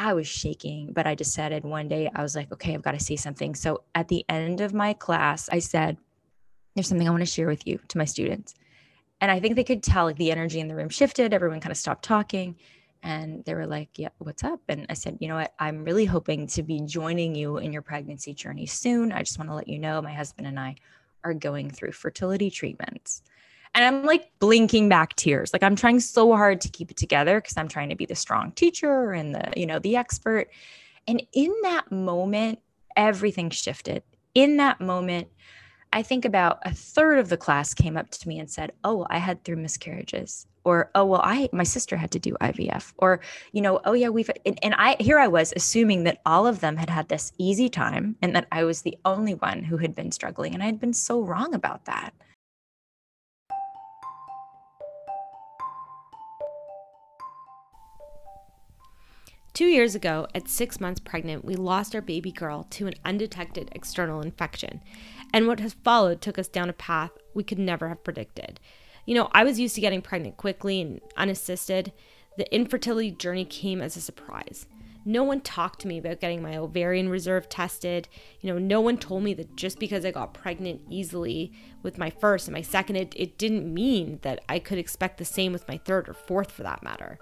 I was shaking, but I decided one day I was like, okay, I've got to say something. So at the end of my class, I said, there's something I want to share with you to my students. And I think they could tell like the energy in the room shifted. Everyone kind of stopped talking and they were like, Yeah, what's up? And I said, You know what? I'm really hoping to be joining you in your pregnancy journey soon. I just want to let you know my husband and I are going through fertility treatments. And I'm like blinking back tears. Like I'm trying so hard to keep it together because I'm trying to be the strong teacher and the, you know, the expert. And in that moment, everything shifted. In that moment, I think about a third of the class came up to me and said, "Oh, I had three miscarriages." Or, "Oh, well, I my sister had to do IVF." Or, you know, "Oh yeah, we've and, and I here I was assuming that all of them had had this easy time and that I was the only one who had been struggling and I had been so wrong about that. Two years ago, at six months pregnant, we lost our baby girl to an undetected external infection. And what has followed took us down a path we could never have predicted. You know, I was used to getting pregnant quickly and unassisted. The infertility journey came as a surprise. No one talked to me about getting my ovarian reserve tested. You know, no one told me that just because I got pregnant easily with my first and my second, it, it didn't mean that I could expect the same with my third or fourth for that matter.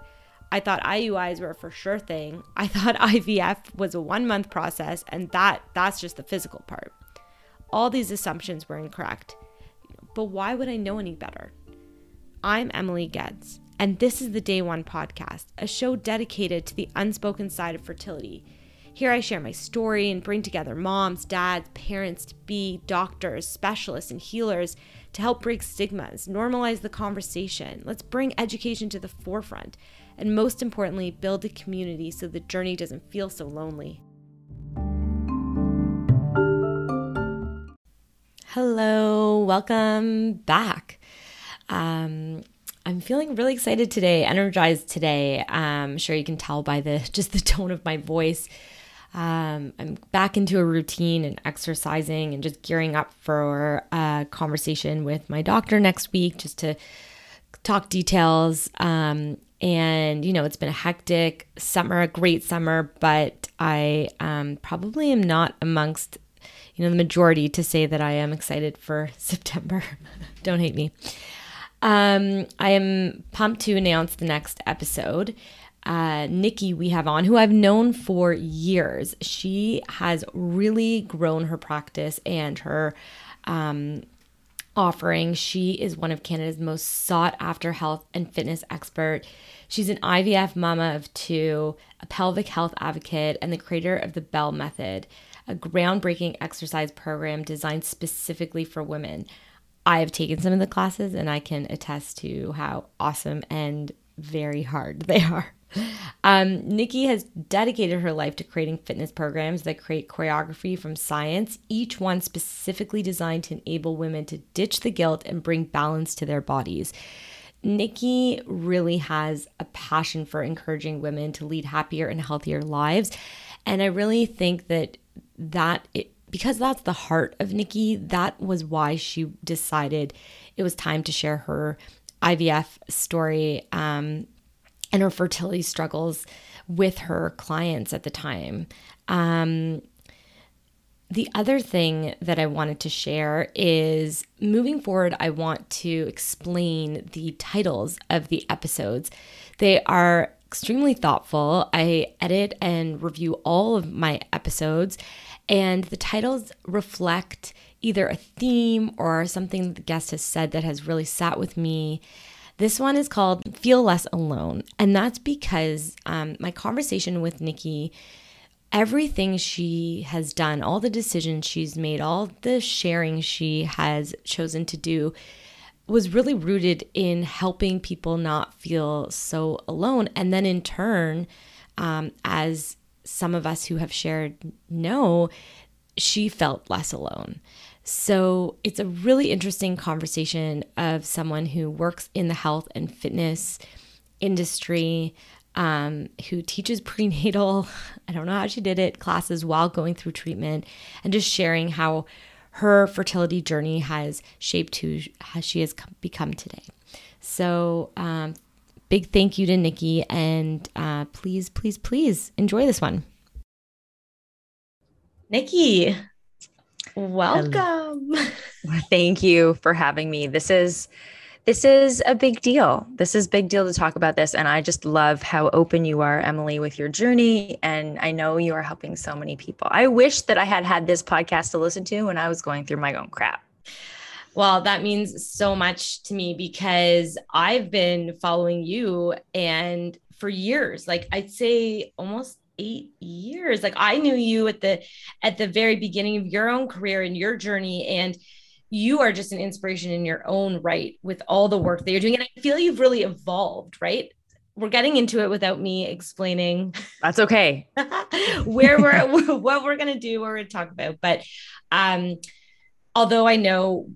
I thought IUIs were a for sure thing. I thought IVF was a one month process, and that that's just the physical part. All these assumptions were incorrect. But why would I know any better? I'm Emily Getz, and this is the Day One Podcast, a show dedicated to the unspoken side of fertility. Here I share my story and bring together moms, dads, parents to be, doctors, specialists, and healers to help break stigmas, normalize the conversation. Let's bring education to the forefront and most importantly, build a community so the journey doesn't feel so lonely. Hello, welcome back. Um, I'm feeling really excited today, energized today. Um, I'm sure you can tell by the just the tone of my voice. Um, I'm back into a routine and exercising and just gearing up for a conversation with my doctor next week, just to talk details um, and, you know, it's been a hectic summer, a great summer, but I um, probably am not amongst, you know, the majority to say that I am excited for September. Don't hate me. Um, I am pumped to announce the next episode. Uh, Nikki, we have on, who I've known for years. She has really grown her practice and her um, offering. She is one of Canada's most sought after health and fitness expert. She's an IVF mama of two, a pelvic health advocate, and the creator of the Bell Method, a groundbreaking exercise program designed specifically for women. I have taken some of the classes and I can attest to how awesome and very hard they are. Um, Nikki has dedicated her life to creating fitness programs that create choreography from science, each one specifically designed to enable women to ditch the guilt and bring balance to their bodies. Nikki really has a passion for encouraging women to lead happier and healthier lives. And I really think that that it, because that's the heart of Nikki, that was why she decided it was time to share her IVF story um, and her fertility struggles with her clients at the time. Um, the other thing that I wanted to share is moving forward, I want to explain the titles of the episodes. They are extremely thoughtful. I edit and review all of my episodes, and the titles reflect either a theme or something the guest has said that has really sat with me this one is called Feel Less Alone. And that's because um, my conversation with Nikki, everything she has done, all the decisions she's made, all the sharing she has chosen to do was really rooted in helping people not feel so alone. And then in turn, um, as some of us who have shared know, she felt less alone. So it's a really interesting conversation of someone who works in the health and fitness industry, um, who teaches prenatal, I don't know how she did it, classes while going through treatment, and just sharing how her fertility journey has shaped who, she has become today. So um, big thank you to Nikki. And uh, please, please, please enjoy this one. Nikki, welcome. Thank you for having me. This is this is a big deal. This is big deal to talk about this and I just love how open you are Emily with your journey and I know you are helping so many people. I wish that I had had this podcast to listen to when I was going through my own crap. Well, that means so much to me because I've been following you and for years, like I'd say almost eight years. Like I knew you at the at the very beginning of your own career and your journey. And you are just an inspiration in your own right with all the work that you're doing. And I feel you've really evolved, right? We're getting into it without me explaining. That's okay. where we're what we're gonna do, what we're gonna talk about. But um, although I know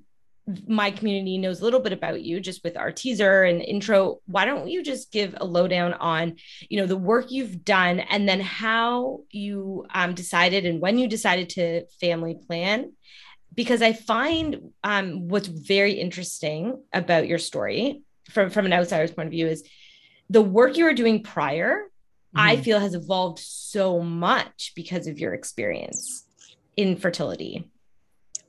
my community knows a little bit about you just with our teaser and intro. Why don't you just give a lowdown on you know the work you've done and then how you um, decided and when you decided to family plan? Because i find um, what's very interesting about your story from from an outsider's point of view is the work you were doing prior mm-hmm. i feel has evolved so much because of your experience in fertility.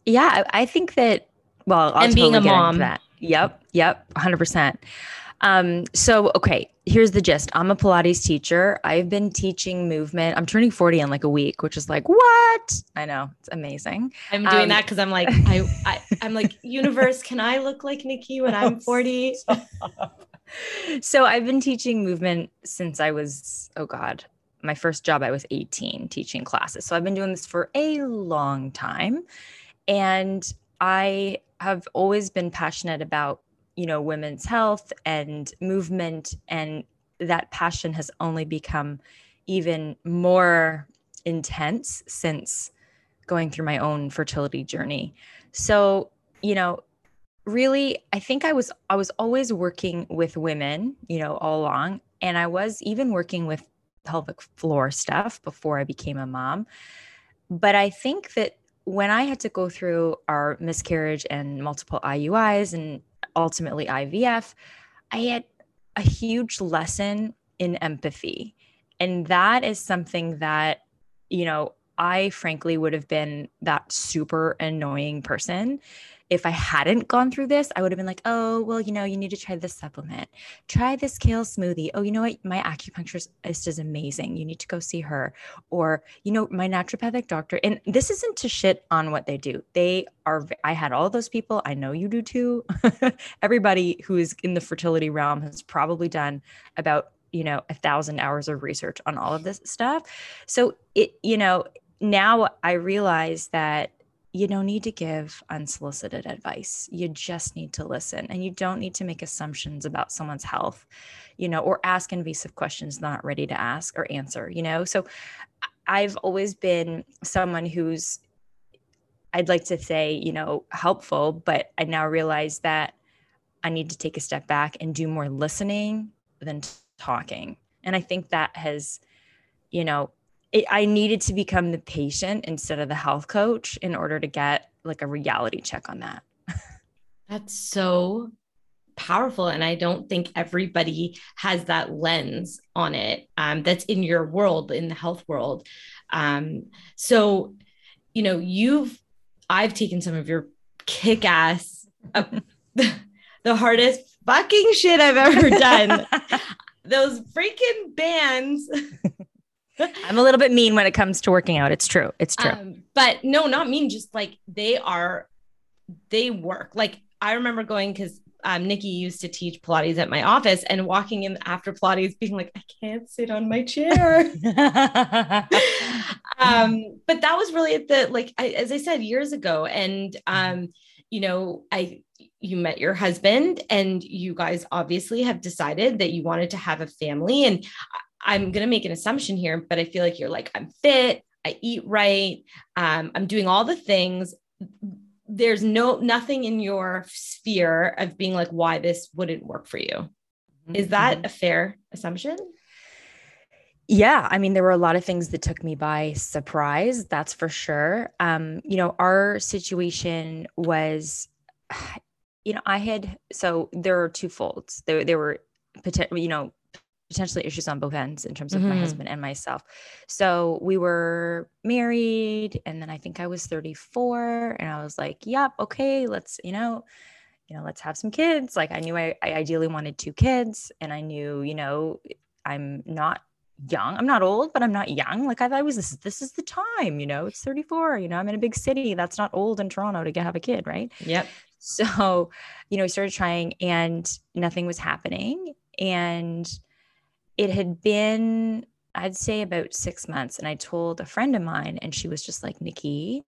Yeah i think that well, I'll and being a mom. That. Yep, yep, 100%. Um, so, okay, here's the gist. I'm a Pilates teacher. I've been teaching movement. I'm turning 40 in like a week, which is like, what? I know. It's amazing. I'm doing um, that because I'm like, I, I, I'm like, universe, can I look like Nikki when I'm 40? so I've been teaching movement since I was, oh God, my first job, I was 18 teaching classes. So I've been doing this for a long time. And I have always been passionate about, you know, women's health and movement and that passion has only become even more intense since going through my own fertility journey. So, you know, really I think I was I was always working with women, you know, all along and I was even working with pelvic floor stuff before I became a mom. But I think that when I had to go through our miscarriage and multiple IUIs and ultimately IVF, I had a huge lesson in empathy. And that is something that, you know, I frankly would have been that super annoying person if I hadn't gone through this, I would have been like, oh, well, you know, you need to try this supplement. Try this kale smoothie. Oh, you know what? My acupuncturist is amazing. You need to go see her. Or, you know, my naturopathic doctor. And this isn't to shit on what they do. They are, I had all those people. I know you do too. Everybody who is in the fertility realm has probably done about, you know, a thousand hours of research on all of this stuff. So it, you know, now I realize that you don't need to give unsolicited advice. You just need to listen and you don't need to make assumptions about someone's health, you know, or ask invasive questions not ready to ask or answer, you know. So I've always been someone who's I'd like to say, you know, helpful, but I now realize that I need to take a step back and do more listening than talking. And I think that has, you know, it, I needed to become the patient instead of the health coach in order to get like a reality check on that. That's so powerful. And I don't think everybody has that lens on it um, that's in your world, in the health world. Um, so, you know, you've, I've taken some of your kick ass, uh, the hardest fucking shit I've ever done. Those freaking bands I'm a little bit mean when it comes to working out. It's true. It's true. Um, but no, not mean. Just like they are, they work. Like I remember going because um, Nikki used to teach Pilates at my office and walking in after Pilates being like, I can't sit on my chair. um, but that was really at the, like, I, as I said years ago. And, um, you know, I, you met your husband and you guys obviously have decided that you wanted to have a family. And I'm going to make an assumption here, but I feel like you're like, I'm fit, I eat right, um, I'm doing all the things. There's no nothing in your sphere of being like why this wouldn't work for you. Mm-hmm. Is that mm-hmm. a fair assumption? Yeah, I mean, there were a lot of things that took me by surprise. That's for sure. Um, you know, our situation was, you know, I had so there are two folds. There, there were you know, potentially issues on both ends in terms of mm-hmm. my husband and myself. So we were married and then I think I was 34 and I was like, yep, okay, let's, you know, you know, let's have some kids. Like I knew I, I ideally wanted two kids and I knew, you know, I'm not young. I'm not old, but I'm not young. Like I thought was this this is the time, you know, it's 34, you know, I'm in a big city. That's not old in Toronto to get have a kid, right? Yep. So, you know, we started trying and nothing was happening. And it had been, I'd say about six months. And I told a friend of mine, and she was just like, Nikki,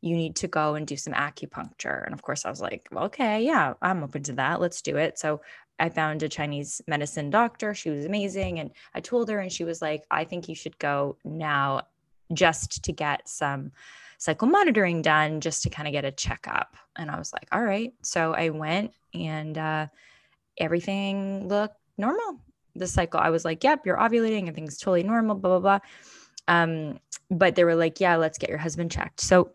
you need to go and do some acupuncture. And of course, I was like, well, okay, yeah, I'm open to that. Let's do it. So I found a Chinese medicine doctor. She was amazing. And I told her, and she was like, I think you should go now just to get some cycle monitoring done, just to kind of get a checkup. And I was like, all right. So I went and uh, everything looked normal. The cycle, I was like, yep, you're ovulating. Everything's totally normal, blah, blah, blah. Um, but they were like, yeah, let's get your husband checked. So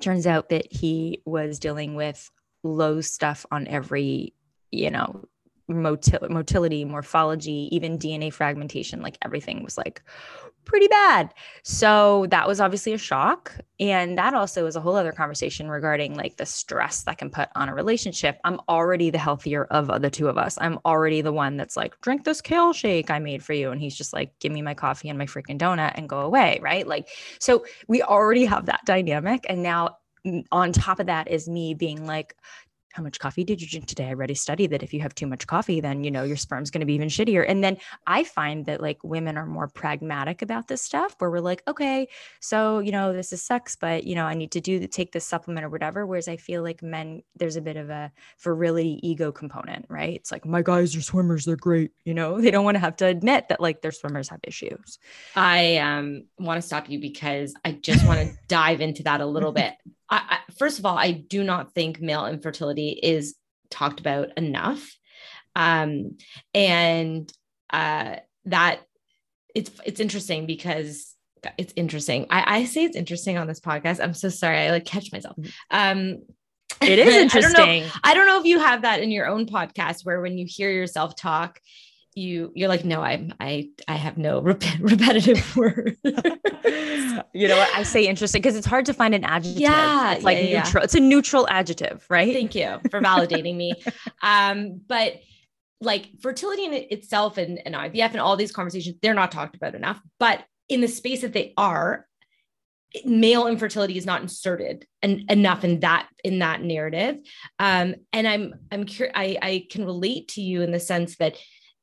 turns out that he was dealing with low stuff on every, you know, motil- motility, morphology, even DNA fragmentation, like everything was like pretty bad. So that was obviously a shock. And that also is a whole other conversation regarding like the stress that can put on a relationship. I'm already the healthier of the two of us. I'm already the one that's like, drink this kale shake I made for you. And he's just like, give me my coffee and my freaking donut and go away. Right. Like, so we already have that dynamic. And now on top of that is me being like, how much coffee did you drink today? I read a study that if you have too much coffee, then you know your sperm's going to be even shittier. And then I find that like women are more pragmatic about this stuff, where we're like, okay, so you know this is sex, but you know I need to do take this supplement or whatever. Whereas I feel like men, there's a bit of a virility ego component, right? It's like my guys are swimmers, they're great. You know, they don't want to have to admit that like their swimmers have issues. I um want to stop you because I just want to dive into that a little bit I, I, first of all, I do not think male infertility is talked about enough. Um, and uh, that it's it's interesting because it's interesting. I, I say it's interesting on this podcast. I'm so sorry. I like catch myself. Mm-hmm. Um, it is interesting. I don't, know, I don't know if you have that in your own podcast where when you hear yourself talk, you you're like no i'm i i have no rep- repetitive word. You know what? I say interesting because it's hard to find an adjective. Yeah it's like yeah, neutral yeah. it's a neutral adjective right? Thank you for validating me. Um but like fertility in itself and, and ivf and all these conversations they're not talked about enough. But in the space that they are male infertility is not inserted and enough in that in that narrative. Um and i'm i'm curious i i can relate to you in the sense that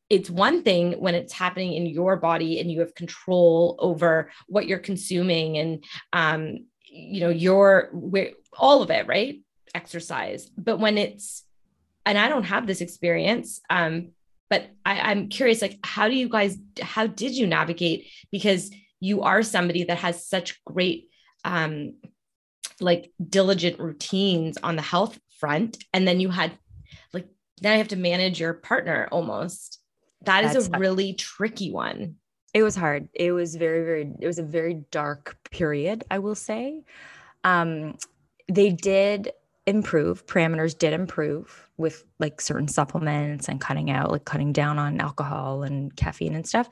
it's one thing when it's happening in your body and you have control over what you're consuming and um, you know your all of it right? Exercise. But when it's and i don't have this experience um, but I, i'm curious like how do you guys how did you navigate? Because you are somebody that has such great um, like diligent routines on the health front. And then you had like now you have to manage your partner almost that is That's a really tricky one. It was hard. It was very, very, it was a very dark period, I will say. Um, they did improve, parameters did improve with like certain supplements and cutting out, like cutting down on alcohol and caffeine and stuff.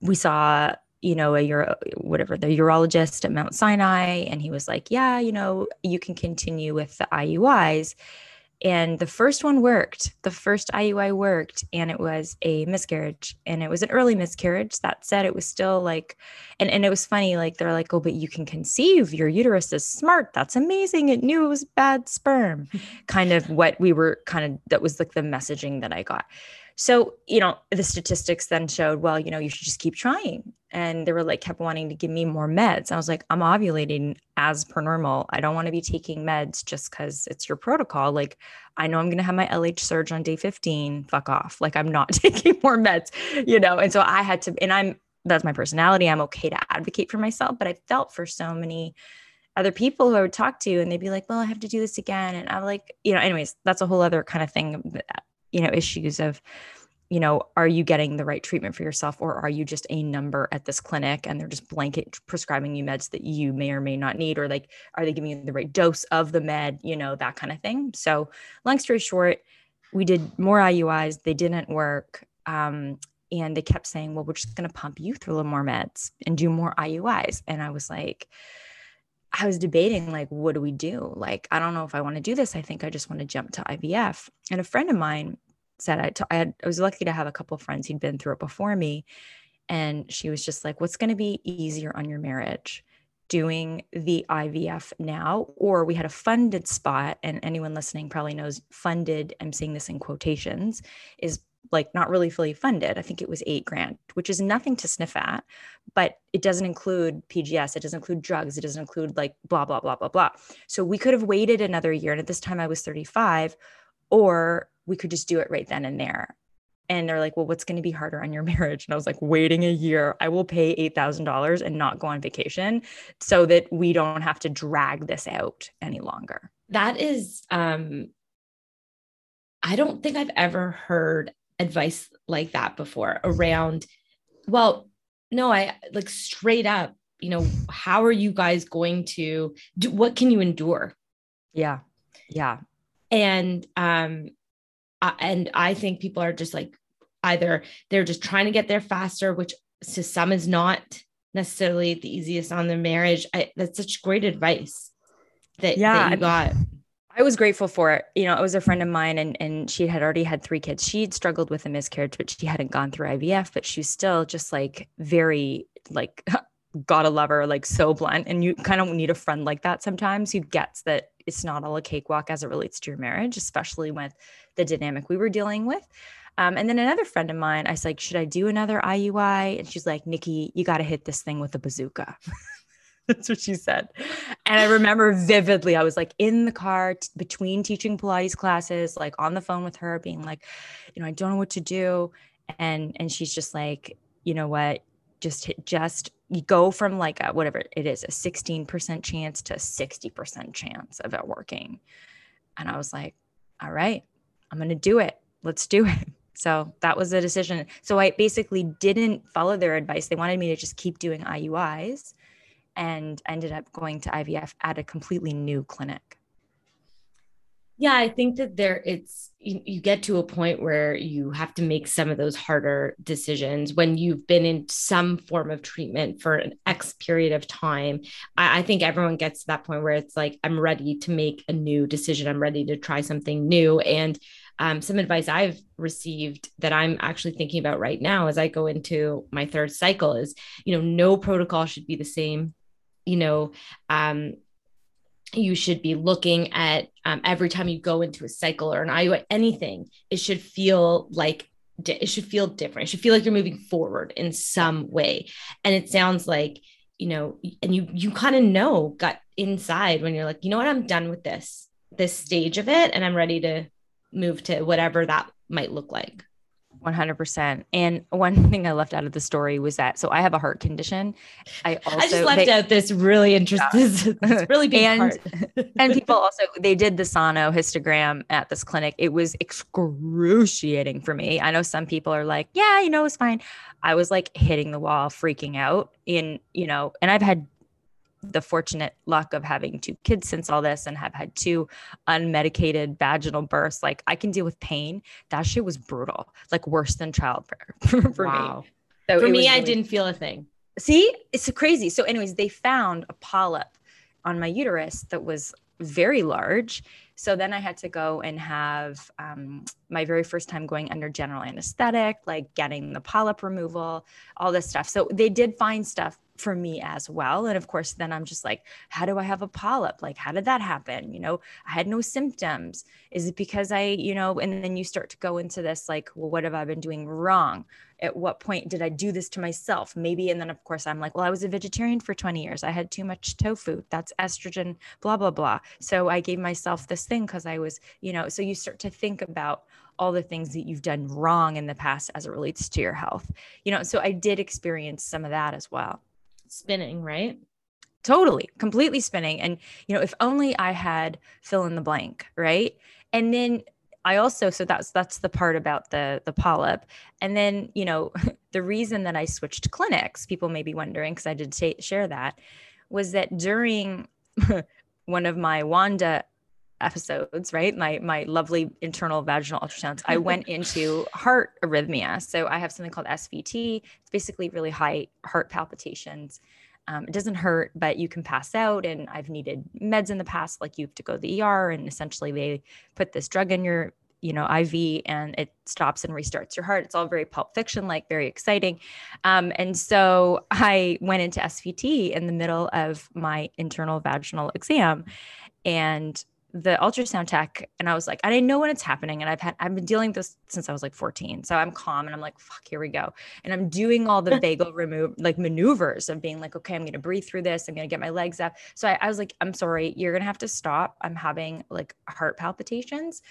We saw, you know, a uro, whatever the urologist at Mount Sinai, and he was like, Yeah, you know, you can continue with the IUIs and the first one worked. The first IUI worked, and it was a miscarriage. And it was an early miscarriage. That said, it was still like, and, and it was funny. Like, they're like, oh, but you can conceive. Your uterus is smart. That's amazing. It knew it was bad sperm. kind of what we were kind of, that was like the messaging that I got. So, you know, the statistics then showed, well, you know, you should just keep trying. And they were like, kept wanting to give me more meds. I was like, I'm ovulating as per normal. I don't want to be taking meds just because it's your protocol. Like, I know I'm going to have my LH surge on day 15. Fuck off. Like, I'm not taking more meds, you know? And so I had to, and I'm, that's my personality. I'm okay to advocate for myself. But I felt for so many other people who I would talk to and they'd be like, well, I have to do this again. And I'm like, you know, anyways, that's a whole other kind of thing you know issues of you know are you getting the right treatment for yourself or are you just a number at this clinic and they're just blanket prescribing you meds that you may or may not need or like are they giving you the right dose of the med you know that kind of thing so long story short we did more IUIs. They didn't work. Um, and they kept saying, well, we're just going to pump you through a little more meds and do more IUIs. And I was like, I was debating, like, what do we do? Like, I don't know if I want to do this. I think I just want to jump to IVF. And a friend of mine said, I, t- I, had, I was lucky to have a couple of friends who'd been through it before me. And she was just like, what's going to be easier on your marriage? Doing the IVF now, or we had a funded spot, and anyone listening probably knows funded, I'm saying this in quotations, is like not really fully funded. I think it was eight grand, which is nothing to sniff at, but it doesn't include PGS. It doesn't include drugs. It doesn't include like blah, blah, blah, blah, blah. So we could have waited another year. And at this time I was 35, or we could just do it right then and there. And they're like, well, what's going to be harder on your marriage? And I was like, waiting a year. I will pay $8,000 and not go on vacation so that we don't have to drag this out any longer. That is, um, I don't think I've ever heard advice like that before around, well, no, I like straight up, you know, how are you guys going to do what can you endure? Yeah. Yeah. And um I, and I think people are just like either they're just trying to get there faster, which to some is not necessarily the easiest on the marriage. I, that's such great advice that, yeah, that you got. I was grateful for it. You know, it was a friend of mine and, and she had already had three kids. She'd struggled with a miscarriage, but she hadn't gone through IVF, but she's still just like very like gotta love her, like so blunt. And you kind of need a friend like that sometimes who gets that it's not all a cakewalk as it relates to your marriage, especially with the dynamic we were dealing with. Um, and then another friend of mine, I was like, should I do another IUI? And she's like, Nikki, you got to hit this thing with a bazooka. That's what she said. And I remember vividly, I was like in the car t- between teaching Pilates classes, like on the phone with her, being like, you know, I don't know what to do. And and she's just like, you know what? Just just you go from like a, whatever it is, a 16% chance to 60% chance of it working. And I was like, all right, I'm gonna do it. Let's do it. So that was the decision. So I basically didn't follow their advice. They wanted me to just keep doing IUIs and ended up going to IVF at a completely new clinic. Yeah, I think that there it's you, you, get to a point where you have to make some of those harder decisions when you've been in some form of treatment for an X period of time. I, I think everyone gets to that point where it's like, I'm ready to make a new decision. I'm ready to try something new. And um, some advice I've received that I'm actually thinking about right now as I go into my third cycle is, you know, no protocol should be the same you know, um, you should be looking at um, every time you go into a cycle or an IUI, anything, it should feel like it should feel different. It should feel like you're moving forward in some way. And it sounds like, you know, and you you kind of know gut inside when you're like, you know what, I'm done with this, this stage of it, and I'm ready to move to whatever that might look like. 100%. And one thing I left out of the story was that so I have a heart condition. I also I just left they, out this really interesting, yeah. really big and, part. and people also they did the sonohysterogram at this clinic. It was excruciating for me. I know some people are like, yeah, you know, it's fine. I was like hitting the wall, freaking out in, you know, and I've had the fortunate luck of having two kids since all this and have had two unmedicated vaginal births like i can deal with pain. That shit was brutal like worse than childbirth for wow. me. So for me really, i didn't feel a thing. See? It's crazy. So anyways they found a polyp on my uterus that was very large. So then i had to go and have um, my very first time going under general anesthetic like getting the polyp removal all this stuff. So they did find stuff for me as well. And of course, then I'm just like, how do I have a polyp? Like, how did that happen? You know, I had no symptoms. Is it because I, you know, and then you start to go into this like, well, what have I been doing wrong? At what point did I do this to myself? Maybe. And then, of course, I'm like, well, I was a vegetarian for 20 years. I had too much tofu. That's estrogen, blah, blah, blah. So I gave myself this thing because I was, you know, so you start to think about all the things that you've done wrong in the past as it relates to your health. You know, so I did experience some of that as well spinning, right? Totally, completely spinning. And, you know, if only I had fill in the blank, right? And then I also so that's that's the part about the the polyp. And then, you know, the reason that I switched clinics, people may be wondering because I did say, share that, was that during one of my Wanda episodes, right? My my lovely internal vaginal ultrasounds, I went into heart arrhythmia. So I have something called SVT. It's basically really high heart palpitations. Um, it doesn't hurt, but you can pass out. And I've needed meds in the past, like you have to go to the ER, and essentially they put this drug in your you know iv and it stops and restarts your heart it's all very pulp fiction like very exciting um, and so i went into svt in the middle of my internal vaginal exam and the ultrasound tech and I was like, I didn't know when it's happening. And I've had, I've been dealing with this since I was like 14. So I'm calm and I'm like, fuck, here we go. And I'm doing all the vagal remove, like maneuvers of being like, okay, I'm going to breathe through this. I'm going to get my legs up. So I, I was like, I'm sorry, you're going to have to stop. I'm having like heart palpitations.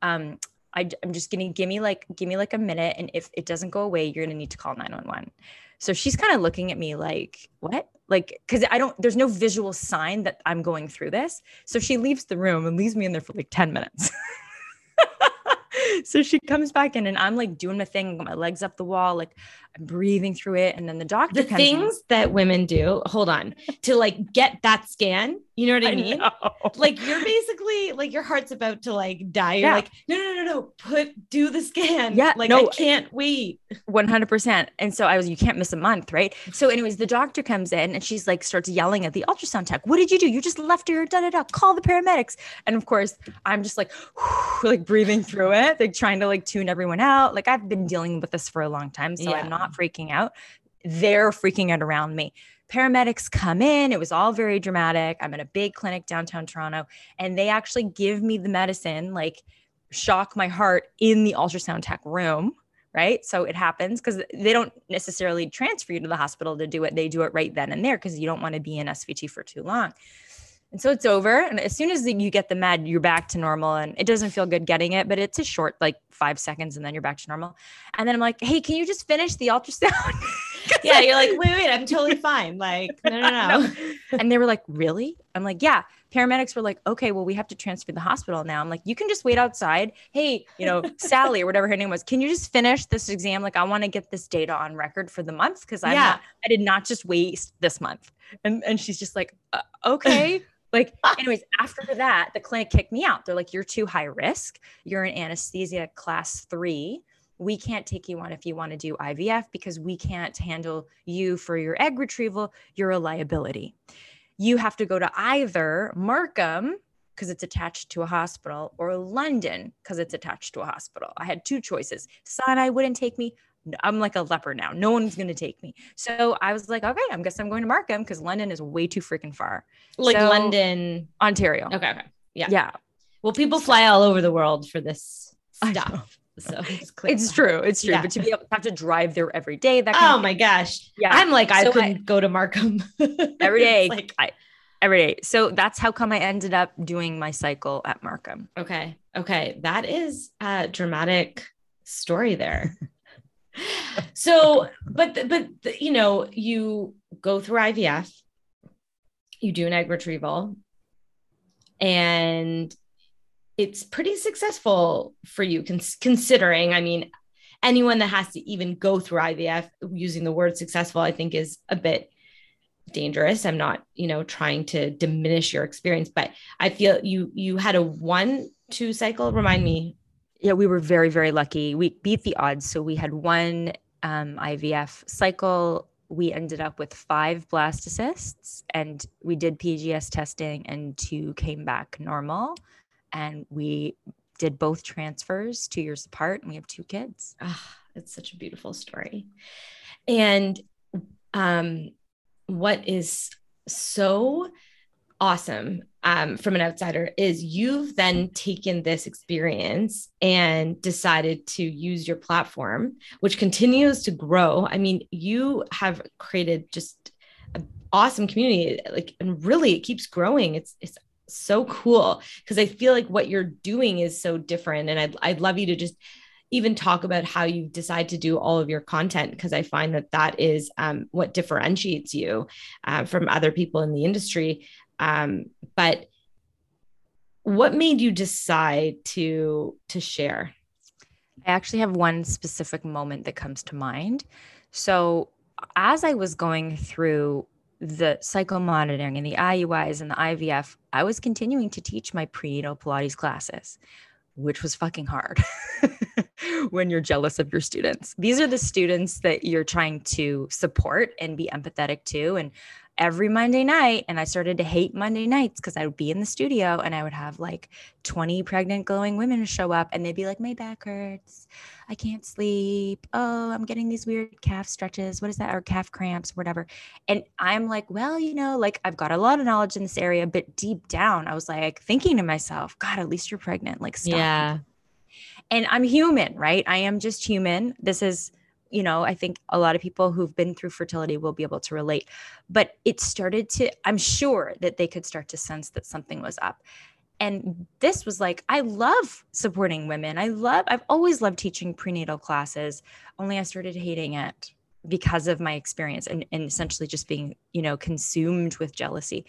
Um, I, I'm just gonna give me like give me like a minute, and if it doesn't go away, you're gonna need to call 911. So she's kind of looking at me like, what? Like, cause I don't, there's no visual sign that I'm going through this. So she leaves the room and leaves me in there for like 10 minutes. so she comes back in and I'm like doing my thing, my legs up the wall, like I'm breathing through it. And then the doctor the things in. that women do, hold on, to like get that scan. You know what I, I mean? Know. Like you're basically like your heart's about to like die. You're yeah. like, no, no, no, no, put do the scan. Yeah. Like no, I can't wait. 100%. And so I was, you can't miss a month. Right. So, anyways, the doctor comes in and she's like, starts yelling at the ultrasound tech. What did you do? You just left her, da da da. Call the paramedics. And of course, I'm just like, whew, like breathing through it, like trying to like tune everyone out. Like I've been dealing with this for a long time. So yeah. I'm not not freaking out. They're freaking out around me. Paramedics come in. It was all very dramatic. I'm in a big clinic downtown Toronto, and they actually give me the medicine, like shock my heart in the ultrasound tech room. Right. So it happens because they don't necessarily transfer you to the hospital to do it. They do it right then and there because you don't want to be in SVT for too long. And so it's over. And as soon as you get the med, you're back to normal. And it doesn't feel good getting it, but it's a short, like five seconds, and then you're back to normal. And then I'm like, hey, can you just finish the ultrasound? yeah. You're like, wait, wait, I'm totally fine. Like, no, no, no. no. And they were like, really? I'm like, yeah. Paramedics were like, okay, well, we have to transfer the hospital now. I'm like, you can just wait outside. Hey, you know, Sally or whatever her name was, can you just finish this exam? Like, I want to get this data on record for the month because I yeah. I did not just waste this month. And and she's just like, uh, okay. Like, anyways, after that, the clinic kicked me out. They're like, you're too high risk. You're in anesthesia class three. We can't take you on if you want to do IVF because we can't handle you for your egg retrieval. You're a liability. You have to go to either Markham because it's attached to a hospital or London because it's attached to a hospital. I had two choices. Sinai wouldn't take me. I'm like a leper now. No one's going to take me. So I was like, okay, I guess I'm going to Markham because London is way too freaking far. Like so, London, Ontario. Okay. Okay. Yeah. Yeah. Well, people fly all over the world for this stuff. So it's it's true. It's true. Yeah. But to be able to have to drive there every day, that oh my gosh. Yeah. I'm like, I so couldn't I, go to Markham every day. like I, every day. So that's how come I ended up doing my cycle at Markham. Okay. Okay. That is a dramatic story there so, but, but, you know, you go through IVF, you do an egg retrieval, and it's pretty successful for you, cons- considering, I mean, anyone that has to even go through IVF using the word successful, I think is a bit dangerous. I'm not, you know, trying to diminish your experience, but I feel you you had a one two cycle. Remind me yeah, we were very, very lucky. We beat the odds. So we had one um, IVF cycle. We ended up with five blastocysts and we did PGS testing and two came back normal. And we did both transfers two years apart and we have two kids. Oh, it's such a beautiful story. And um, what is so awesome um, from an outsider is you've then taken this experience and decided to use your platform, which continues to grow. I mean, you have created just an awesome community, like, and really it keeps growing. It's it's so cool because I feel like what you're doing is so different, and I'd I'd love you to just even talk about how you decide to do all of your content because I find that that is um, what differentiates you uh, from other people in the industry. Um, but what made you decide to to share? I actually have one specific moment that comes to mind. So as I was going through the cycle monitoring and the IUIs and the IVF, I was continuing to teach my prenatal Pilates classes, which was fucking hard when you're jealous of your students. These are the students that you're trying to support and be empathetic to. And every Monday night. And I started to hate Monday nights because I would be in the studio and I would have like 20 pregnant glowing women show up and they'd be like, My back hurts. I can't sleep. Oh, I'm getting these weird calf stretches. What is that? Or calf cramps, whatever. And I'm like, Well, you know, like I've got a lot of knowledge in this area, but deep down, I was like thinking to myself, God, at least you're pregnant. Like, stop. Yeah. And I'm human, right? I am just human. This is you know, I think a lot of people who've been through fertility will be able to relate. But it started to, I'm sure that they could start to sense that something was up. And this was like, I love supporting women. I love, I've always loved teaching prenatal classes, only I started hating it because of my experience and, and essentially just being, you know, consumed with jealousy.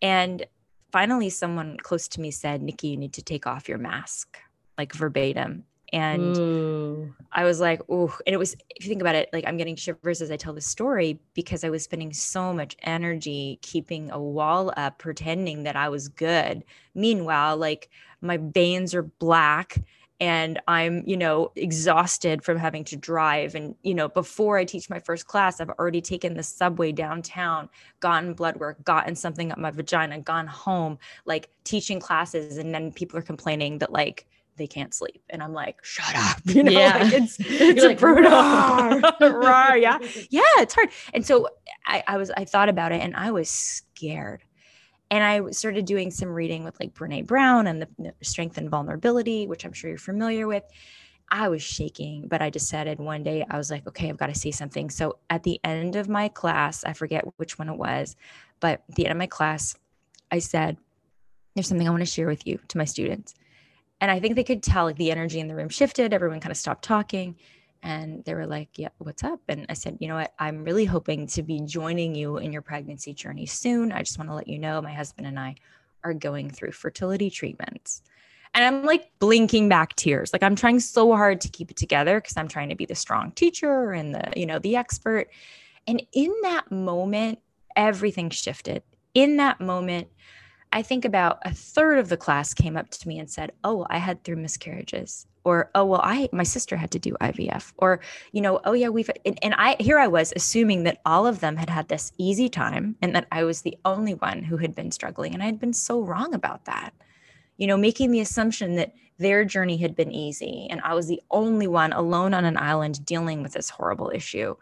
And finally, someone close to me said, Nikki, you need to take off your mask, like verbatim. And Ooh. I was like, oh, and it was, if you think about it, like I'm getting shivers as I tell the story because I was spending so much energy keeping a wall up, pretending that I was good. Meanwhile, like my veins are black and I'm, you know, exhausted from having to drive. And, you know, before I teach my first class, I've already taken the subway downtown, gotten blood work, gotten something up my vagina, gone home, like teaching classes. And then people are complaining that, like, they can't sleep. And I'm like, shut up. You know, yeah. like it's, it's like, brutal. yeah. Yeah. It's hard. And so I, I was, I thought about it and I was scared. And I started doing some reading with like Brene Brown and the strength and vulnerability, which I'm sure you're familiar with. I was shaking, but I decided one day I was like, okay, I've got to say something. So at the end of my class, I forget which one it was, but at the end of my class, I said, there's something I want to share with you to my students and I think they could tell like the energy in the room shifted. Everyone kind of stopped talking and they were like, Yeah, what's up? And I said, You know what? I'm really hoping to be joining you in your pregnancy journey soon. I just want to let you know my husband and I are going through fertility treatments. And I'm like blinking back tears. Like I'm trying so hard to keep it together because I'm trying to be the strong teacher and the, you know, the expert. And in that moment, everything shifted. In that moment, I think about a third of the class came up to me and said, "Oh, I had three miscarriages." Or, "Oh, well, I my sister had to do IVF." Or, you know, "Oh yeah, we've and, and I here I was assuming that all of them had had this easy time and that I was the only one who had been struggling and I had been so wrong about that. You know, making the assumption that their journey had been easy and I was the only one alone on an island dealing with this horrible issue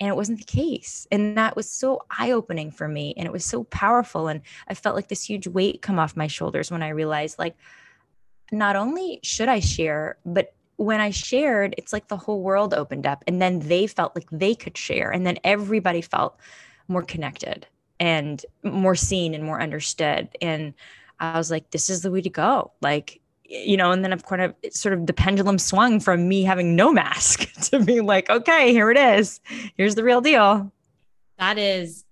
and it wasn't the case and that was so eye-opening for me and it was so powerful and i felt like this huge weight come off my shoulders when i realized like not only should i share but when i shared it's like the whole world opened up and then they felt like they could share and then everybody felt more connected and more seen and more understood and i was like this is the way to go like you know, and then of course, kind of sort of the pendulum swung from me having no mask to being like, okay, here it is. Here's the real deal. That is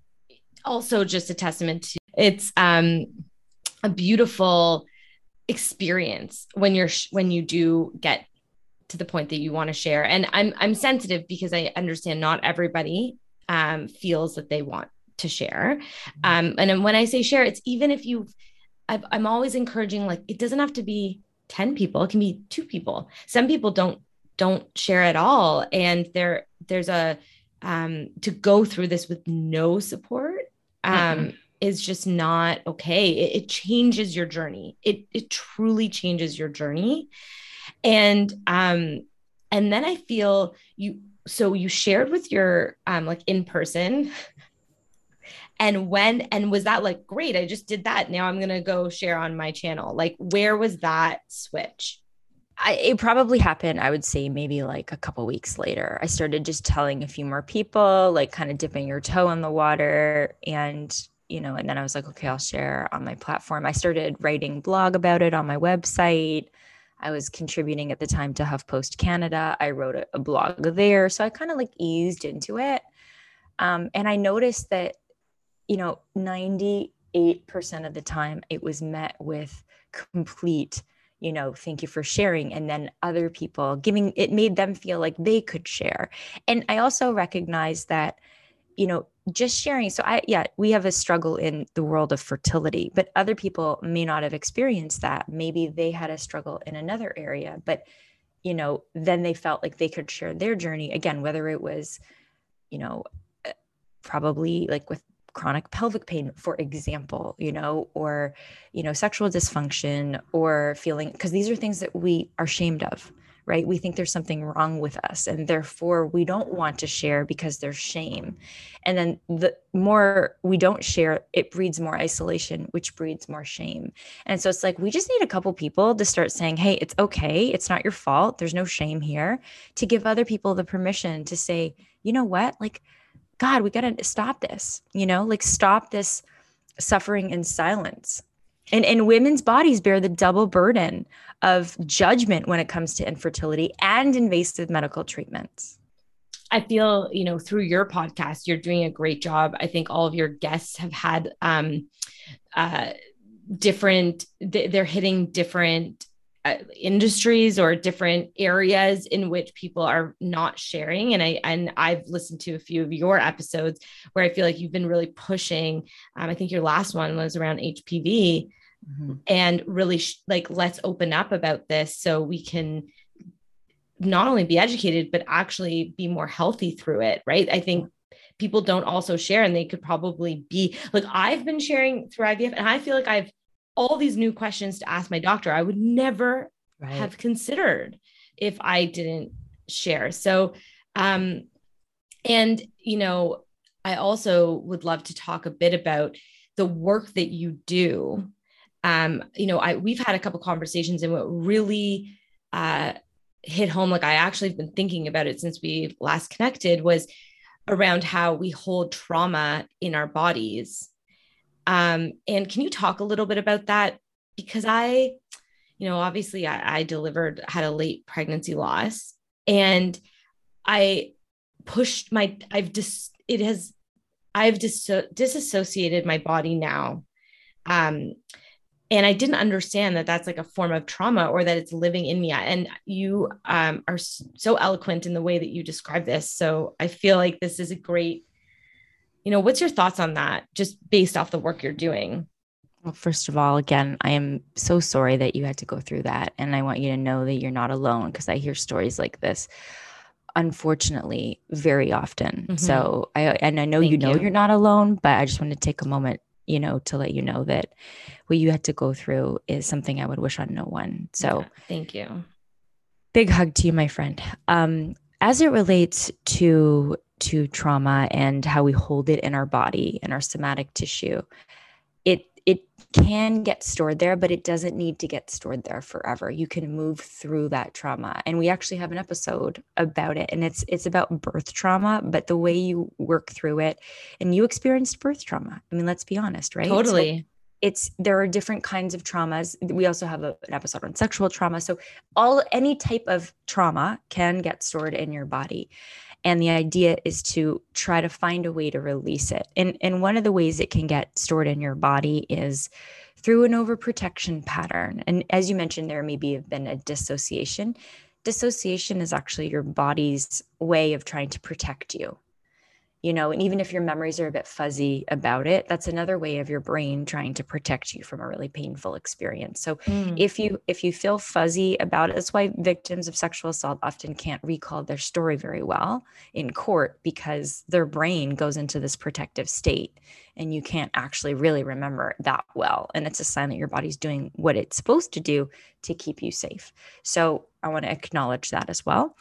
also just a testament to it's um a beautiful experience when you're when you do get to the point that you want to share and i'm i'm sensitive because i understand not everybody um feels that they want to share mm-hmm. um and when i say share it's even if you've i am always encouraging like it doesn't have to be 10 people it can be two people. Some people don't don't share at all and there there's a um to go through this with no support um mm-hmm. is just not okay. It, it changes your journey. It it truly changes your journey. And um and then i feel you so you shared with your um like in person and when and was that like great i just did that. Now i'm going to go share on my channel. Like where was that switch? I, it probably happened i would say maybe like a couple weeks later. I started just telling a few more people like kind of dipping your toe in the water and you know and then i was like okay i'll share on my platform. I started writing blog about it on my website. I was contributing at the time to huffpost canada. I wrote a, a blog there. So i kind of like eased into it. Um, and i noticed that you know, 98% of the time it was met with complete, you know, thank you for sharing. And then other people giving it made them feel like they could share. And I also recognize that you know, just sharing. So I, yeah, we have a struggle in the world of fertility, but other people may not have experienced that. Maybe they had a struggle in another area, but you know, then they felt like they could share their journey again, whether it was, you know, probably like with chronic pelvic pain for example you know or you know sexual dysfunction or feeling because these are things that we are ashamed of right? We think there's something wrong with us and therefore we don't want to share because there's shame. And then the more we don't share, it breeds more isolation, which breeds more shame. And so it's like we just need a couple people to start saying, "Hey, it's okay. It's not your fault. There's no shame here." To give other people the permission to say, "You know what? Like God, we got to stop this. You know, like stop this suffering in silence and and women's bodies bear the double burden of judgment when it comes to infertility and invasive medical treatments I feel, you know, through your podcast, you're doing a great job. I think all of your guests have had um, uh, different, they're hitting different industries or different areas in which people are not sharing and i and i've listened to a few of your episodes where i feel like you've been really pushing um, i think your last one was around hpv mm-hmm. and really sh- like let's open up about this so we can not only be educated but actually be more healthy through it right i think people don't also share and they could probably be like i've been sharing through ivf and i feel like i've all these new questions to ask my doctor I would never right. have considered if I didn't share. So, um, and, you know, I also would love to talk a bit about the work that you do. Um, you know, I we've had a couple conversations and what really uh, hit home, like I actually have been thinking about it since we last connected, was around how we hold trauma in our bodies um, and can you talk a little bit about that? Because I, you know, obviously I, I delivered, had a late pregnancy loss, and I pushed my, I've just, it has, I've dis- disassociated my body now. Um, and I didn't understand that that's like a form of trauma or that it's living in me. And you um, are so eloquent in the way that you describe this. So I feel like this is a great you know what's your thoughts on that just based off the work you're doing? Well first of all again i am so sorry that you had to go through that and i want you to know that you're not alone because i hear stories like this unfortunately very often. Mm-hmm. so i and i know Thank you know you. are not alone but i just want to take a moment you know to let you know that what you had to go through is something i would wish on no one. So yeah, thank you. big hug to you my friend. Um as it relates to to trauma and how we hold it in our body and our somatic tissue. It it can get stored there but it doesn't need to get stored there forever. You can move through that trauma. And we actually have an episode about it and it's it's about birth trauma but the way you work through it and you experienced birth trauma. I mean let's be honest right? Totally. so it's there are different kinds of traumas. We also have a, an episode on sexual trauma. So all any type of trauma can get stored in your body and the idea is to try to find a way to release it. And and one of the ways it can get stored in your body is through an overprotection pattern. And as you mentioned there maybe have been a dissociation. Dissociation is actually your body's way of trying to protect you you know and even if your memories are a bit fuzzy about it that's another way of your brain trying to protect you from a really painful experience. So mm. if you if you feel fuzzy about it that's why victims of sexual assault often can't recall their story very well in court because their brain goes into this protective state and you can't actually really remember that well. And it's a sign that your body's doing what it's supposed to do to keep you safe. So i want to acknowledge that as well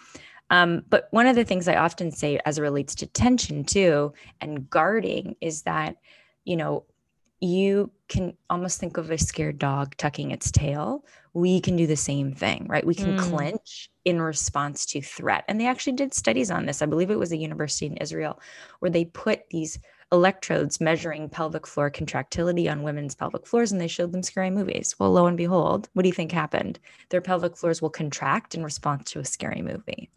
um, but one of the things I often say as it relates to tension too and guarding is that, you know, you can almost think of a scared dog tucking its tail. We can do the same thing, right? We can mm. clench in response to threat. And they actually did studies on this. I believe it was a university in Israel where they put these electrodes measuring pelvic floor contractility on women's pelvic floors and they showed them scary movies. Well, lo and behold, what do you think happened? Their pelvic floors will contract in response to a scary movie.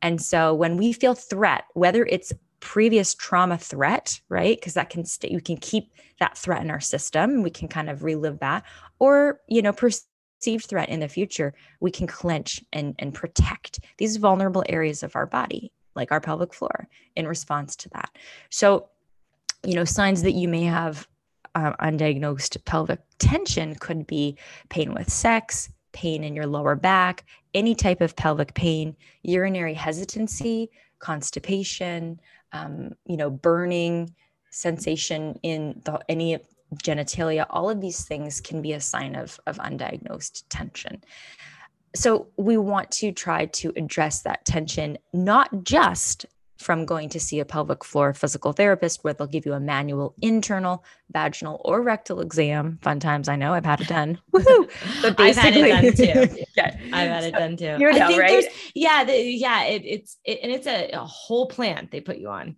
And so when we feel threat, whether it's previous trauma threat, right? Because that can stay, we can keep that threat in our system. We can kind of relive that. Or, you know, perceived threat in the future, we can clench and, and protect these vulnerable areas of our body like our pelvic floor in response to that. So, you know, signs that you may have uh, undiagnosed pelvic tension could be pain with sex, pain in your lower back, any type of pelvic pain, urinary hesitancy, constipation, um, you know, burning, sensation in the, any genitalia, all of these things can be a sign of, of undiagnosed tension. So we want to try to address that tension, not just from going to see a pelvic floor physical therapist where they'll give you a manual internal, vaginal, or rectal exam. Fun times, I know. I've had it done. Woohoo! But basically, I've had it done too. yeah, I've had it done too. You know, right? Yeah, the, yeah. It, it's it, and it's a, a whole plan they put you on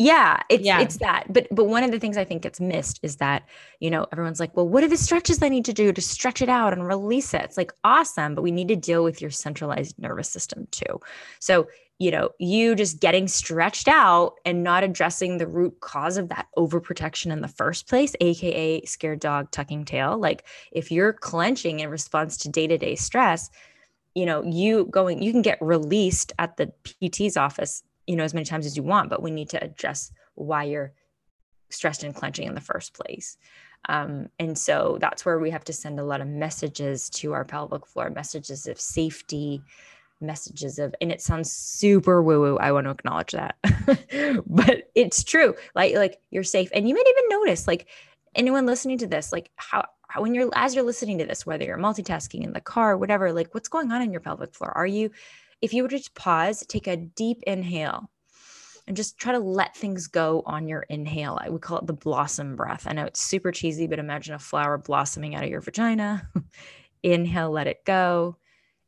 yeah it's yeah. it's that but but one of the things i think gets missed is that you know everyone's like well what are the stretches i need to do to stretch it out and release it it's like awesome but we need to deal with your centralized nervous system too so you know you just getting stretched out and not addressing the root cause of that overprotection in the first place aka scared dog tucking tail like if you're clenching in response to day-to-day stress you know you going you can get released at the pt's office you know as many times as you want but we need to address why you're stressed and clenching in the first place. Um, and so that's where we have to send a lot of messages to our pelvic floor messages of safety messages of and it sounds super woo woo i want to acknowledge that but it's true like like you're safe. And you might even notice like anyone listening to this like how, how when you're as you're listening to this whether you're multitasking in the car whatever like what's going on in your pelvic floor? Are you if you were to pause, take a deep inhale and just try to let things go on your inhale. I would call it the blossom breath. I know it's super cheesy, but imagine a flower blossoming out of your vagina. inhale, let it go.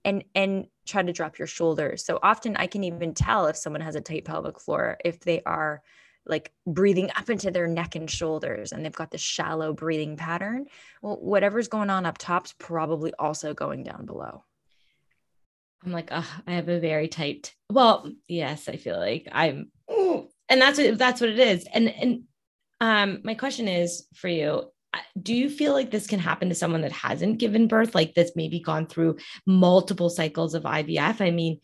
And and try to drop your shoulders. So often I can even tell if someone has a tight pelvic floor if they are like breathing up into their neck and shoulders and they've got this shallow breathing pattern. Well, whatever's going on up top's probably also going down below. I'm like, oh, I have a very tight. Well, yes, I feel like I'm, and that's what that's what it is. And and um, my question is for you: Do you feel like this can happen to someone that hasn't given birth, like that's maybe gone through multiple cycles of IVF? I mean,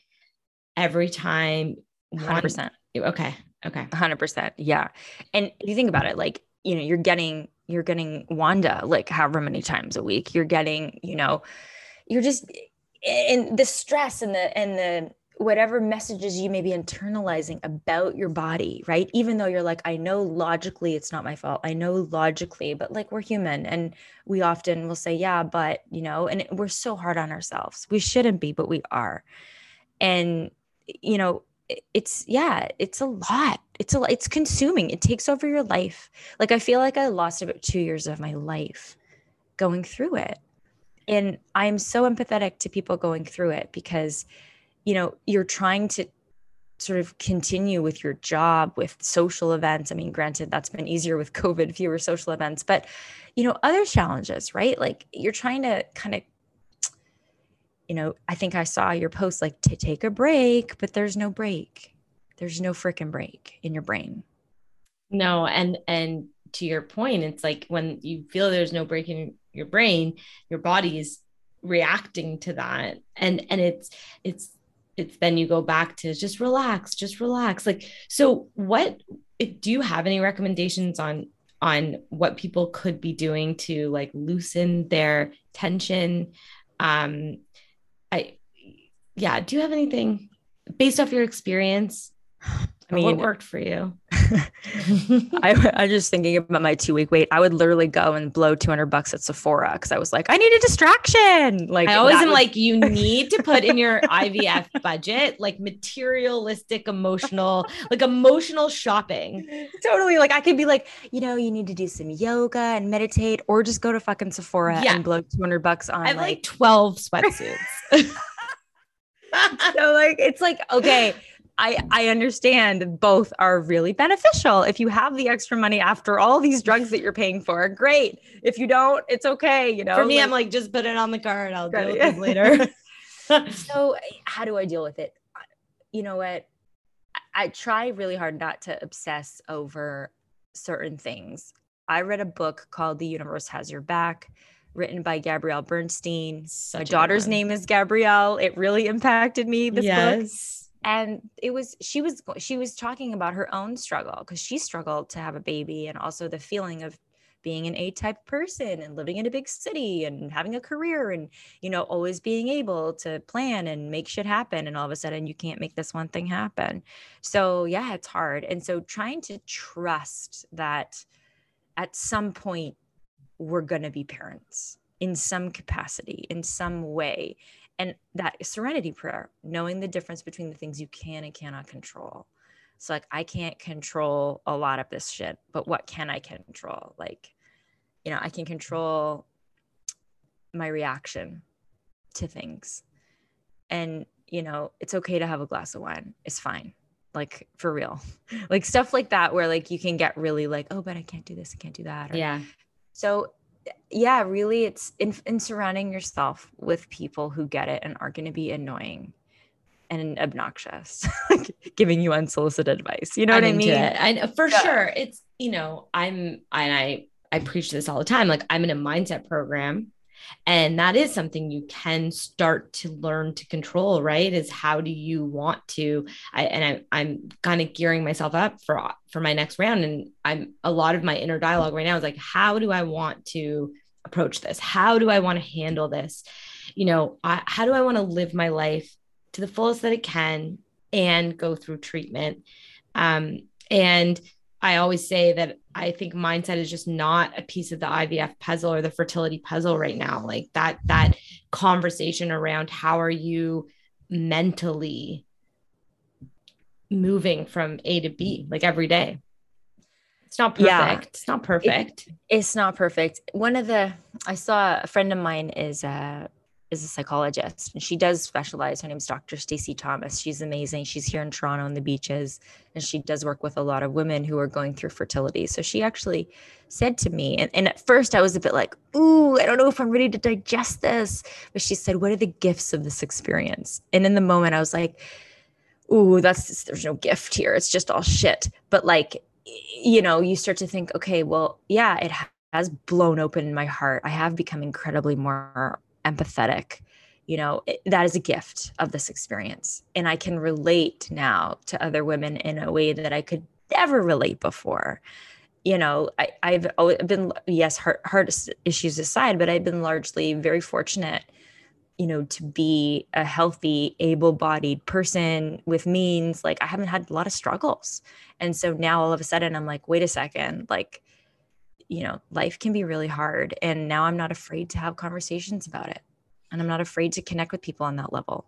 every time, hundred percent. Okay, okay, hundred percent. Yeah, and if you think about it, like you know, you're getting you're getting wanded like however many times a week. You're getting, you know, you're just and the stress and the and the whatever messages you may be internalizing about your body, right? Even though you're like, I know logically it's not my fault. I know logically, but like we're human and we often will say, yeah, but, you know, and we're so hard on ourselves. We shouldn't be, but we are. And, you know, it's, yeah, it's a lot. It's a, it's consuming. It takes over your life. Like I feel like I lost about two years of my life going through it and i'm so empathetic to people going through it because you know you're trying to sort of continue with your job with social events. I mean granted that's been easier with covid fewer social events but you know other challenges right? Like you're trying to kind of you know i think i saw your post like to take a break but there's no break. There's no freaking break in your brain. No and and to your point it's like when you feel there's no break in your brain your body is reacting to that. And and it's it's it's then you go back to just relax just relax. Like so what do you have any recommendations on on what people could be doing to like loosen their tension? Um i yeah do you have anything based off your experience I mean, what worked for you? I, I just thinking about my two week wait. I would literally go and blow 200 bucks at Sephora because I was like, I need a distraction. Like, I always am was- like, you need to put in your IVF budget like materialistic, emotional, like emotional shopping. Totally. Like, I could be like, you know, you need to do some yoga and meditate or just go to fucking Sephora yeah. and blow 200 bucks on I have like, like 12 sweatsuits. so, like, it's like, okay I, I understand both are really beneficial. If you have the extra money after all these drugs that you're paying for, great. If you don't, it's okay. You know, for me, like, I'm like, just put it on the card. I'll deal with it later. so how do I deal with it? You know what? I try really hard not to obsess over certain things. I read a book called The Universe Has Your Back, written by Gabrielle Bernstein. Such My daughter's name is Gabrielle. It really impacted me, this yes. book and it was she was she was talking about her own struggle because she struggled to have a baby and also the feeling of being an A-type person and living in a big city and having a career and you know always being able to plan and make shit happen and all of a sudden you can't make this one thing happen. So yeah, it's hard. And so trying to trust that at some point we're going to be parents in some capacity, in some way. And that serenity prayer, knowing the difference between the things you can and cannot control. So like I can't control a lot of this shit, but what can I control? Like, you know, I can control my reaction to things. And, you know, it's okay to have a glass of wine. It's fine. Like for real. like stuff like that where like you can get really like, oh, but I can't do this, I can't do that. Or, yeah. So yeah, really it's in, in surrounding yourself with people who get it and are going to be annoying and obnoxious, like giving you unsolicited advice. You know I'm what I mean? And for yeah. sure, it's you know, I'm and I I preach this all the time. Like I'm in a mindset program, and that is something you can start to learn to control. Right? Is how do you want to? I and I, I'm kind of gearing myself up for for my next round, and I'm a lot of my inner dialogue right now is like, how do I want to approach this? How do I want to handle this? You know, I, how do I want to live my life to the fullest that it can and go through treatment. Um, and I always say that I think mindset is just not a piece of the IVF puzzle or the fertility puzzle right now. Like that, that conversation around how are you mentally moving from A to B, like every day. It's not perfect. Yeah. It's not perfect. It, it's not perfect. One of the I saw a friend of mine is uh is a psychologist and she does specialize. Her name's Dr. Stacy Thomas. She's amazing. She's here in Toronto on the beaches and she does work with a lot of women who are going through fertility. So she actually said to me, and, and at first I was a bit like, ooh, I don't know if I'm ready to digest this. But she said, What are the gifts of this experience? And in the moment I was like, ooh, that's there's no gift here. It's just all shit. But like, you know, you start to think, okay, well, yeah, it has blown open my heart. I have become incredibly more empathetic you know it, that is a gift of this experience. And i can relate now to other women in a way that i could never relate before. You know I, i've been yes hard, hard issues aside but i've been largely very fortunate you know to be a healthy able-bodied person with means. Like i haven't had a lot of struggles. And so now all of a sudden i'm like wait a second like you know, life can be really hard. And now I'm not afraid to have conversations about it. And I'm not afraid to connect with people on that level.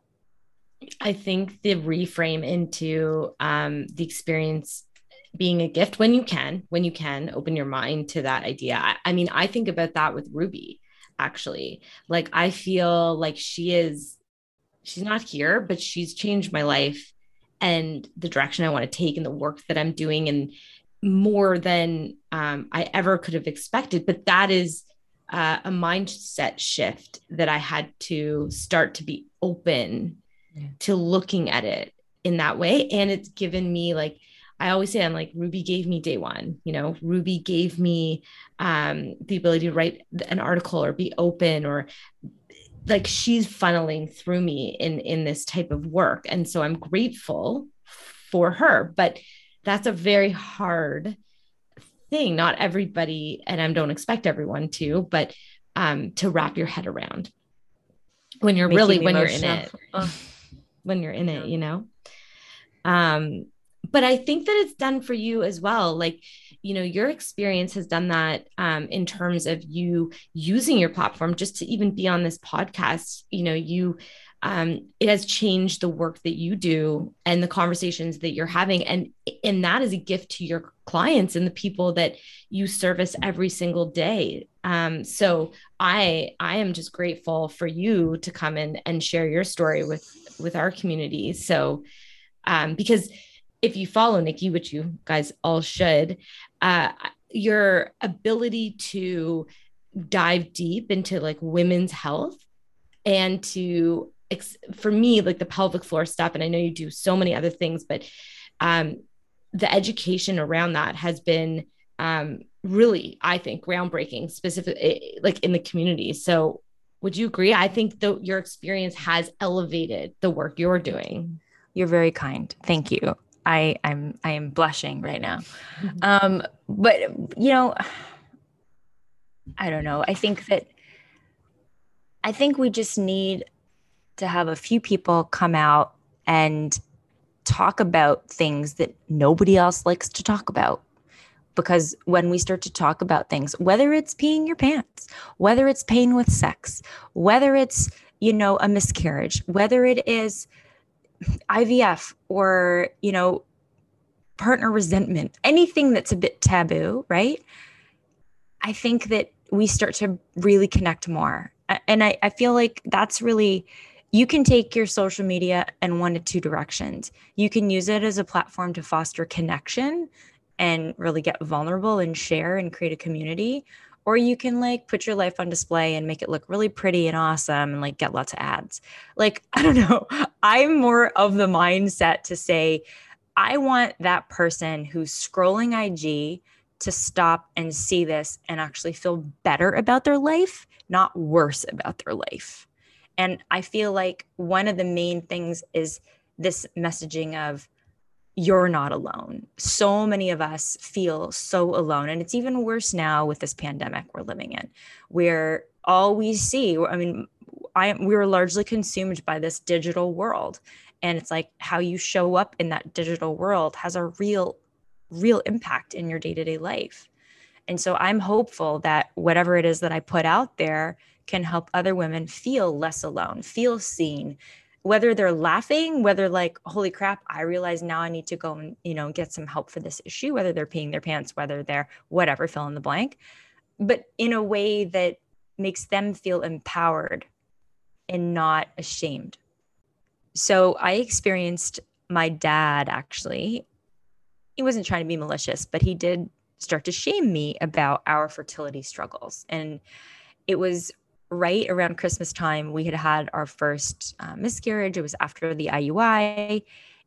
I think the reframe into um, the experience being a gift when you can, when you can open your mind to that idea. I, I mean, I think about that with Ruby, actually. Like, I feel like she is, she's not here, but she's changed my life and the direction I want to take and the work that I'm doing. And more than um, I ever could have expected. But that is uh, a mindset shift that I had to start to be open yeah. to looking at it in that way. And it's given me like, I always say, I'm like, Ruby gave me day one, you know, Ruby gave me um, the ability to write an article or be open or like she's funneling through me in in this type of work and so i'm grateful for her but that's a very hard thing. Not everybody, and I don't expect everyone to, but um, to wrap your head around when you're Making really when emotional. you're in it. when you're in it, you know. Um, but I think that it's done for you as well. Like, you know, your experience has done that um, in terms of you using your platform just to even be on this podcast. You know, you um, it has changed the work that you do and the conversations that you're having. And and that is a gift to your clients and the people that you service every single day. Um, so i i am just grateful for you to come in and share your story with with our community. So um, because if you follow nikki which you guys all should uh, your ability to dive deep into like women's health and to for me like the pelvic floor stuff and i know you do so many other things but um, the education around that has been um, really i think groundbreaking specifically eh, like in the community so would you agree i think that your experience has elevated the work you're doing You're very kind. Thank you. I I'm I am blushing right now. Um, but you know, I don't know. I think that I think we just need to have a few people come out and talk about things that nobody else likes to talk about. Because when we start to talk about things, whether it's peeing your pants, whether it's pain with sex, whether it's, you know, a miscarriage, whether it is IVF or, you know, partner resentment, anything that's a bit taboo, right? I think that we start to really connect more. And I, I feel like that's really, you can take your social media in one to two directions. You can use it as a platform to foster connection and really get vulnerable and share and create a community. Or you can like put your life on display and make it look really pretty and awesome and like get lots of ads. Like, I don't know. I'm more of the mindset to say, I want that person who's scrolling IG to stop and see this and actually feel better about their life, not worse about their life. And I feel like one of the main things is this messaging of you're not alone. So many of us feel so alone. And it's even worse now with this pandemic we're living in, where all we see, I mean, I, we were largely consumed by this digital world. And it's like how you show up in that digital world has a real real impact in your day-to-day life and so i'm hopeful that whatever it is that i put out there can help other women feel less alone feel seen. Whether they're laughing whether like holy crap i realize now i need to go and you know get some help for this issue whether they're peeing their pants whether they're whatever fill in the blank. But in a way that makes them feel empowered and not ashamed. So i experienced my dad actually. He wasn't trying to be malicious, but he did start to shame me about our fertility struggles. And it was right around Christmas time. We had had our first uh, miscarriage. It was after the IUI.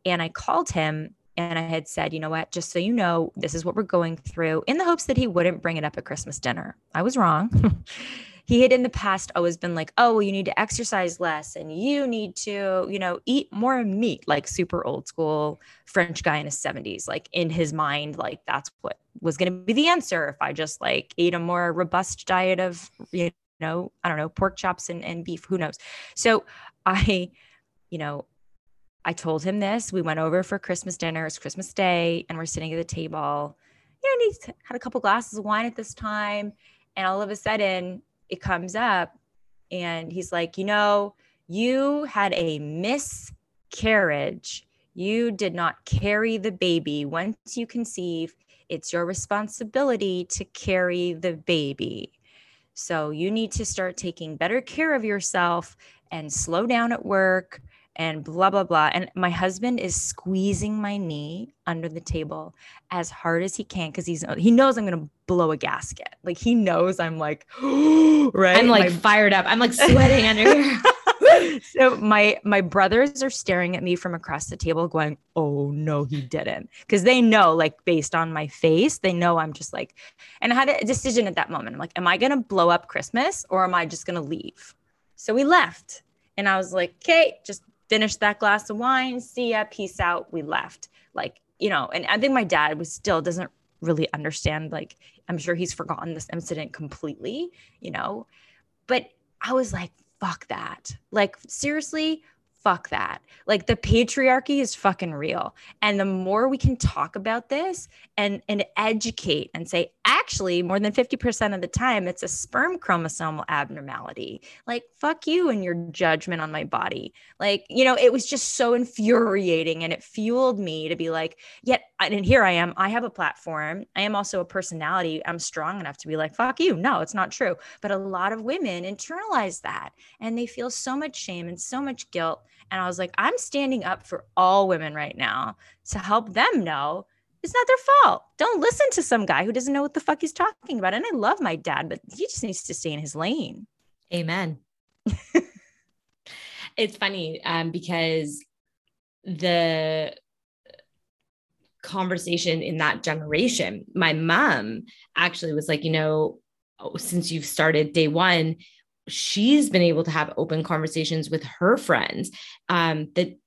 And I called him and I had said, you know what, just so you know, this is what we're going through in the hopes that he wouldn't bring it up at Christmas dinner. I was wrong. he had in the past always been like, oh, well, you need to exercise less and you need to, you know, eat more meat, like super old school French guy in his 70s. Like in his mind, like that's what was going to be the answer if I just like ate a more robust diet of, you know, I don't know, pork chops and, and beef, who knows. So I, you know, I told him this. We went over for Christmas dinner. It's Christmas Day, and we're sitting at the table. You know, and he had a couple glasses of wine at this time. And all of a sudden, it comes up and he's like, you know, you had a miscarriage. You did not carry the baby. Once you conceive, it's your responsibility to carry the baby. So you need to start taking better care of yourself and slow down at work and blah blah blah. And my husband is squeezing my knee under the table as hard as he can because he's he knows i'm gonna blow a gasket. Like he knows i'm like right? I'm like my, fired up. I'm like sweating under here so my my brothers are staring at me from across the table going oh no he didn't because they know like based on my face they know i'm just like and i had a decision at that moment i'm like am i gonna blow up christmas or am i just gonna leave so we left and i was like okay just finish that glass of wine. See ya. Peace out. We left. Like, you know, and I think my dad was still doesn't really understand. Like, I'm sure he's forgotten this incident completely, you know, but I was like, fuck that. Like, seriously, fuck that. Like the patriarchy is fucking real. And the more we can talk about this and and educate and say actually more than 50% of the time it's a sperm chromosomal abnormality. Like fuck you and your judgment on my body. Like, you know, it was just so infuriating and it fueled me to be like, yet and here I am, I have a platform. I am also a personality. I'm strong enough to be like, fuck you. No, it's not true. But a lot of women internalize that and they feel so much shame and so much guilt and I was like, I'm standing up for all women right now to help them know it's not their fault. Don't listen to some guy who doesn't know what the fuck he's talking about. And I love my dad, but he just needs to stay in his lane. Amen. it's funny um, because the conversation in that generation, my mom actually was like, you know, since you've started day one, she's been able to have open conversations with her friends um, that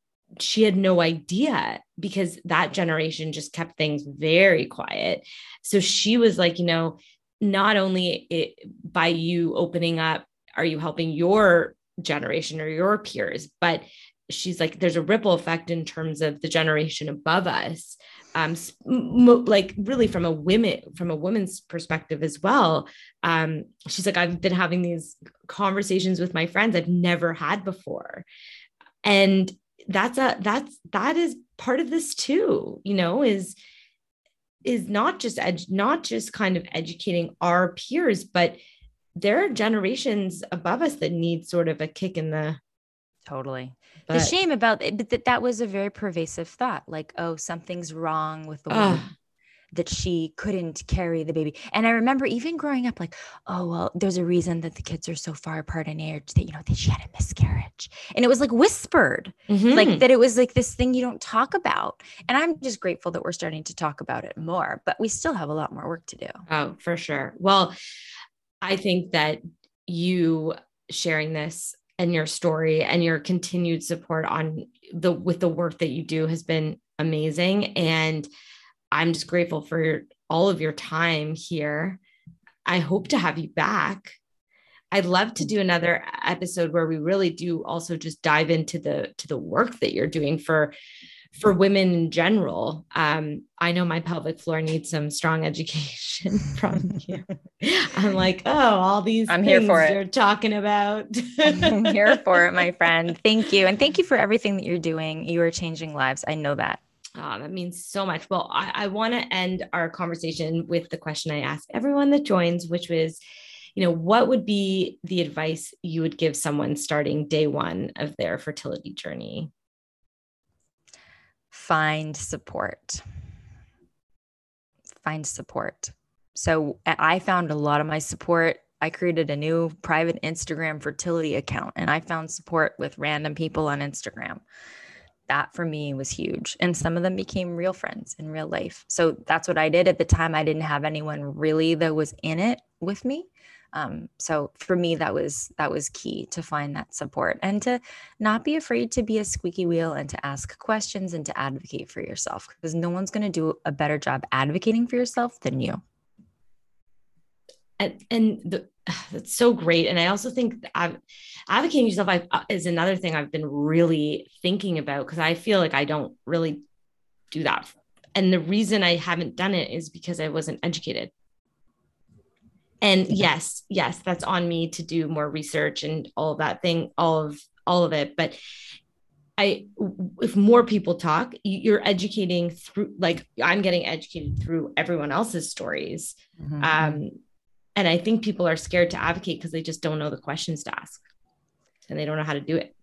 she had no idea because that generation just kept things very quiet. So she was like, you know, not only it, by you opening up, are you helping your generation or your peers, but she's like, there's a ripple effect in terms of the generation above us. Um, like really from a women from a woman's perspective as well. Um, she's like, I've been having these conversations with my friends I've never had before, and that's a that's that is part of this too you know is is not just ed- not just kind of educating our peers but there are generations above us that need sort of a kick in the totally but, the shame about it but that, that was a very pervasive thought like oh something's wrong with the woman uh, that she couldn't carry the baby. And I remember even growing up, like, oh, well, there's a reason that the kids are so far apart in age that, you know, that she had a miscarriage. And it was like whispered, mm-hmm. like that it was like this thing you don't talk about. And I'm just grateful that we're starting to talk about it more, but we still have a lot more work to do. Oh, for sure. Well, I think that you sharing this and your story and your continued support on the with the work that you do has been amazing and I'm just grateful for all of your time here. I hope to have you back. I'd love to do another episode where we really do also just dive into the to the work that you're doing for for women in general. Um, I know my pelvic floor needs some strong education from you. I'm like, oh, all these I'm here for it. You're talking about. I'm here for it, my friend. Thank you, and thank you for everything that you're doing. You are changing lives. I know that. Oh, that means so much. Well, I, I want to end our conversation with the question I ask everyone that joins, which was, you know, what would be the advice you would give someone starting day one of their fertility journey? Find support. Find support. So I found a lot of my support. I created a new private Instagram fertility account and I found support with random people on Instagram that for me was huge. And some of them became real friends in real life. So that's what I did at the time. I didn't have anyone really that was in it with me. Um, so for me, that was that was key to find that support and to not be afraid to be a squeaky wheel and to ask questions and to advocate for yourself because no one's going to do a better job advocating for yourself than you. And, and the, that's so great. And I also think I've, advocating yourself I, uh, is another thing I've been really thinking about because I feel like I don't really do that. And the reason I haven't done it is because I wasn't educated. And yes, yes, that's on me to do more research and all of that thing, all of all of it. But I, if more people talk, you're educating through, like I'm getting educated through everyone else's stories. Mm-hmm. Um, and I think people are scared to advocate because they just don't know the questions to ask and they don't know how to do it.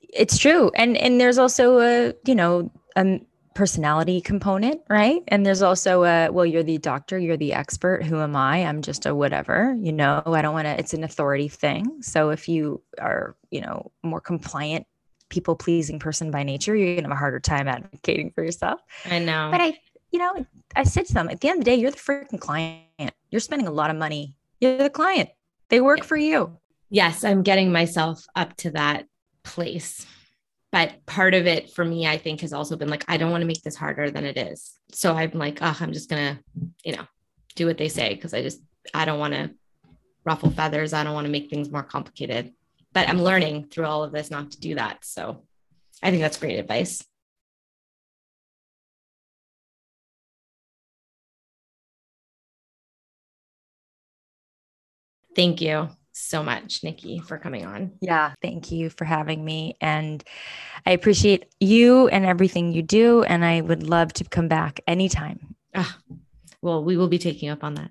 It's true. And and there's also a, you know, a personality component, right? And there's also a well, you're the doctor, you're the expert. Who am I? I'm just a whatever, you know. I don't want to it's an authority thing. So if you are, you know, more compliant people pleasing person by nature, you're gonna have a harder time advocating for yourself. I know. But I, you know, I said to them at the end of the day, you're the freaking client you're spending a lot of money. You're the client. They work for you. Yes, I'm getting myself up to that place. But part of it for me, I think, has also been like, I don't want to make this harder than it is. So I'm like, oh, I'm just to, you know, do what they say because I just, I don't want to ruffle feathers. I don't want to make things more complicated. But I'm learning through all of this not to do that. So I think that's great advice. Thank you so much, Nikki, for coming on. Yeah, thank you for having me. And I appreciate you and everything you do. And I would love to come back anytime. Ah, well, we will be taking up on that.